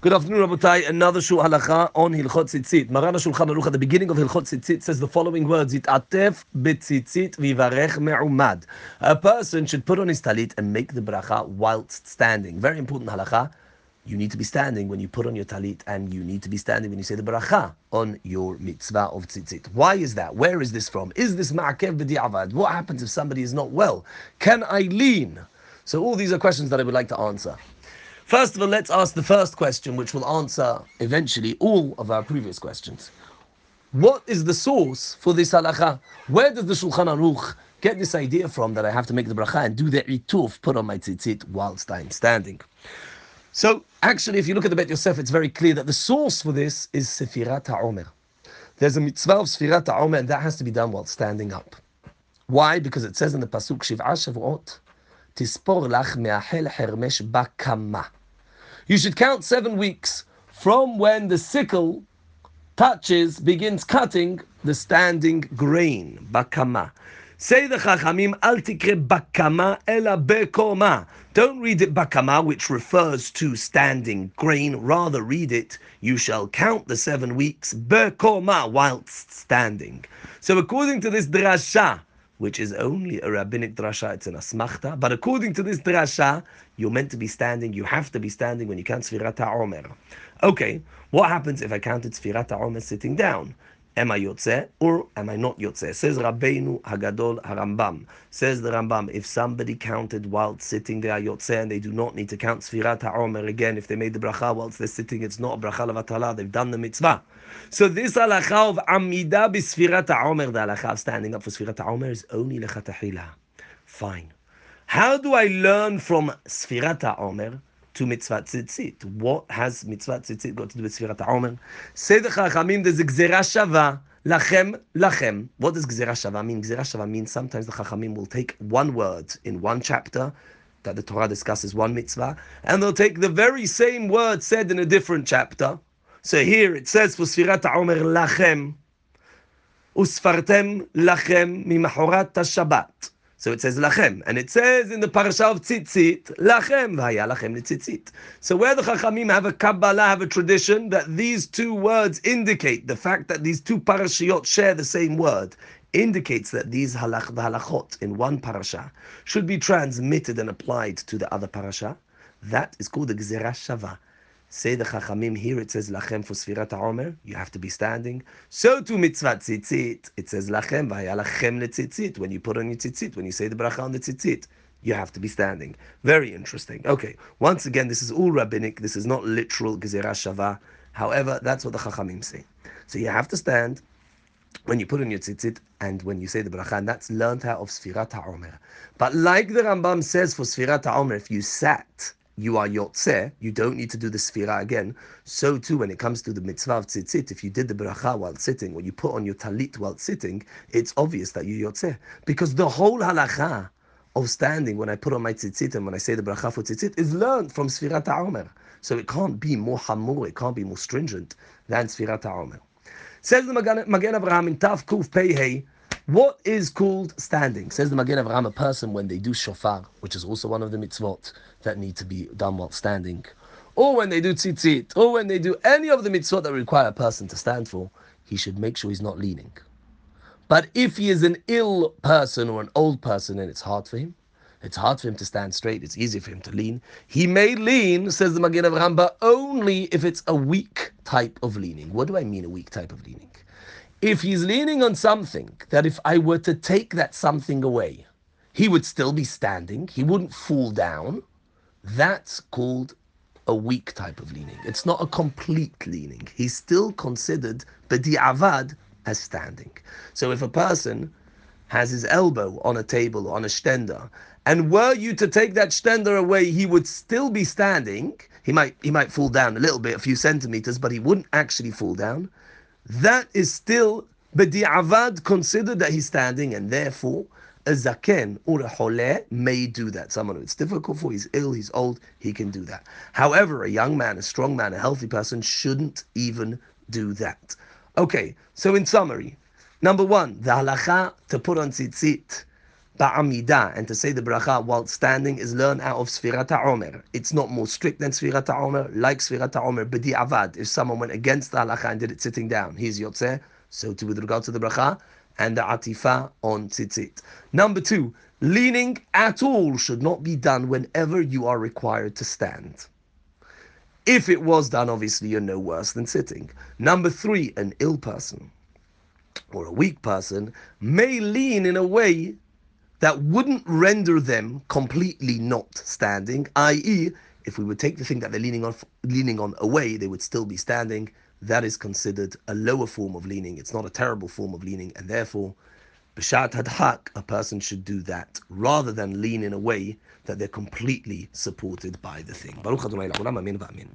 Good afternoon, Rabotai. Another shul halacha on Hilchot Tzitzit. Maran Shulchan Aruch at the beginning of Hilchot Tzitzit says the following words: It'atef betzitzit vivarech me'umad. A person should put on his talit and make the bracha whilst standing. Very important halacha. You need to be standing when you put on your talit, and you need to be standing when you say the bracha on your mitzvah of tzitzit. Why is that? Where is this from? Is this ma'akev b'di'avad? What happens if somebody is not well? Can I lean? So all these are questions that I would like to answer. First of all, let's ask the first question, which will answer eventually all of our previous questions. What is the source for this halacha? Where does the Shulchan Aruch get this idea from that I have to make the bracha and do the ituf, put on my tzitzit whilst I'm standing? So, actually, if you look at the Bet Yosef, it's very clear that the source for this is Sefirat HaOmer. There's a mitzvah of Sefirat HaOmer, and that has to be done while standing up. Why? Because it says in the Pasuk, Shiv'a Shavuot, Tispor lach me'achel hermesh bakama. You should count seven weeks from when the sickle touches, begins cutting the standing grain, bakama. Say the Chachamim, al tikre bakama ela bekoma. Don't read it bakama, which refers to standing grain. Rather read it, you shall count the seven weeks bekoma whilst standing. So according to this drasha, which is only a rabbinic drasha, it's an asmachta. But according to this drasha, you're meant to be standing, you have to be standing when you count Sfirat HaOmer. Okay, what happens if I counted Sfirat HaOmer sitting down? Am I Yotze or am I not Yotze? Says Rabbeinu Hagadol Harambam. Says the Rambam, if somebody counted while sitting they are Yotze and they do not need to count Sfirat HaOmer again, if they made the bracha whilst they're sitting, it's not a bracha levatala, they've done the mitzvah. So this halacha of Amida b'Sfirat HaOmer, the halacha of standing up for Sfirat HaOmer is only lechatahila. Fine. How do I learn from Sfirat HaOmer? To mitzvah tzitzit. What has mitzvah tzitzit got to do with Sfirat HaOmer? Say the Chachamim, there's a gzera shava, lachem, lachem. What does gzera shava mean? Gzera shava means sometimes the Chachamim will take one word in one chapter, that the Torah discusses one mitzvah, and they'll take the very same word said in a different chapter. So here it says for Sfirat HaOmer, lachem, usfartem lachem mimahorat Shabbat. So it says lachem, and it says in the parasha of tzitzit, lachem v'haya lachem tzitzit. So where the chachamim have a kabbalah, have a tradition that these two words indicate the fact that these two parashiot share the same word, indicates that these halach the halachot in one parasha should be transmitted and applied to the other parasha. That is called the gzera shava. Say the Chachamim here, it says Lachem for Sfirat HaOmer, you have to be standing. So to Mitzvah Tzitzit, it says Lachem, Vaya Lachem Tzitzit. When you put on your Tzitzit, when you say the bracha on the Tzitzit, you have to be standing. Very interesting. Okay, once again, this is all rabbinic, this is not literal Gezerah Shava. However, that's what the Chachamim say. So you have to stand when you put on your tzitzit and when you say the bracha, and that's learned out of Sfirat HaOmer. But like the Rambam says for Sfirat HaOmer, if you sat, you are yotze, you don't need to do the sfira again. So too, when it comes to the mitzvah of tzitzit, if you did the bracha while sitting, when you put on your talit while sitting, it's obvious that you're yotze. Because the whole halacha of standing when I put on my tzitzit and when I say the bracha for tzitzit is learned from sfirat ha'omer. So it can't be more hamur, it can't be more stringent than sfirat ha'omer. Says the Magen Avraham in Tav Kuf Pei what is called standing? Says the Magen Avraham, a person when they do shofar, which is also one of the mitzvot that need to be done while standing, or when they do tzitzit, or when they do any of the mitzvot that require a person to stand for, he should make sure he's not leaning. But if he is an ill person or an old person and it's hard for him, it's hard for him to stand straight, it's easy for him to lean. He may lean, says the Magen Avraham, but only if it's a weak type of leaning. What do I mean, a weak type of leaning? If he's leaning on something that if I were to take that something away, he would still be standing, he wouldn't fall down, that's called a weak type of leaning. It's not a complete leaning. He's still considered bedi'avad as standing. So if a person has his elbow on a table on a stender, and were you to take that stender away, he would still be standing. He might he might fall down a little bit, a few centimeters, but he wouldn't actually fall down that is still bedi'avad considered that he's standing, and therefore a zaken or a choleh may do that. Someone who it's difficult for, he's ill, he's old, he can do that. However, a young man, a strong man, a healthy person shouldn't even do that. Okay, so in summary, number one, the halacha to put on tzitzit ba'amida, and to say the bracha while standing is learned out of Sfirat HaOmer. It's not more strict than Sfirat HaOmer, like Sfirat HaOmer, b'di avad. If someone went against the halacha and did it sitting down, he's yotzeh. So too with regard to the bracha and the atifa on tzitzit. Number two, leaning at all should not be done whenever you are required to stand. If it was done, obviously you're no worse than sitting. Number three, an ill person or a weak person may lean in a way that wouldn't render them completely not standing, i.e., if we would take the thing that they're leaning on leaning on away, they would still be standing. That is considered a lower form of leaning. It's not a terrible form of leaning, and therefore, b'shat hadhak, a person should do that rather than lean in a way that they're completely supported by the thing. Baruch Adonai Amin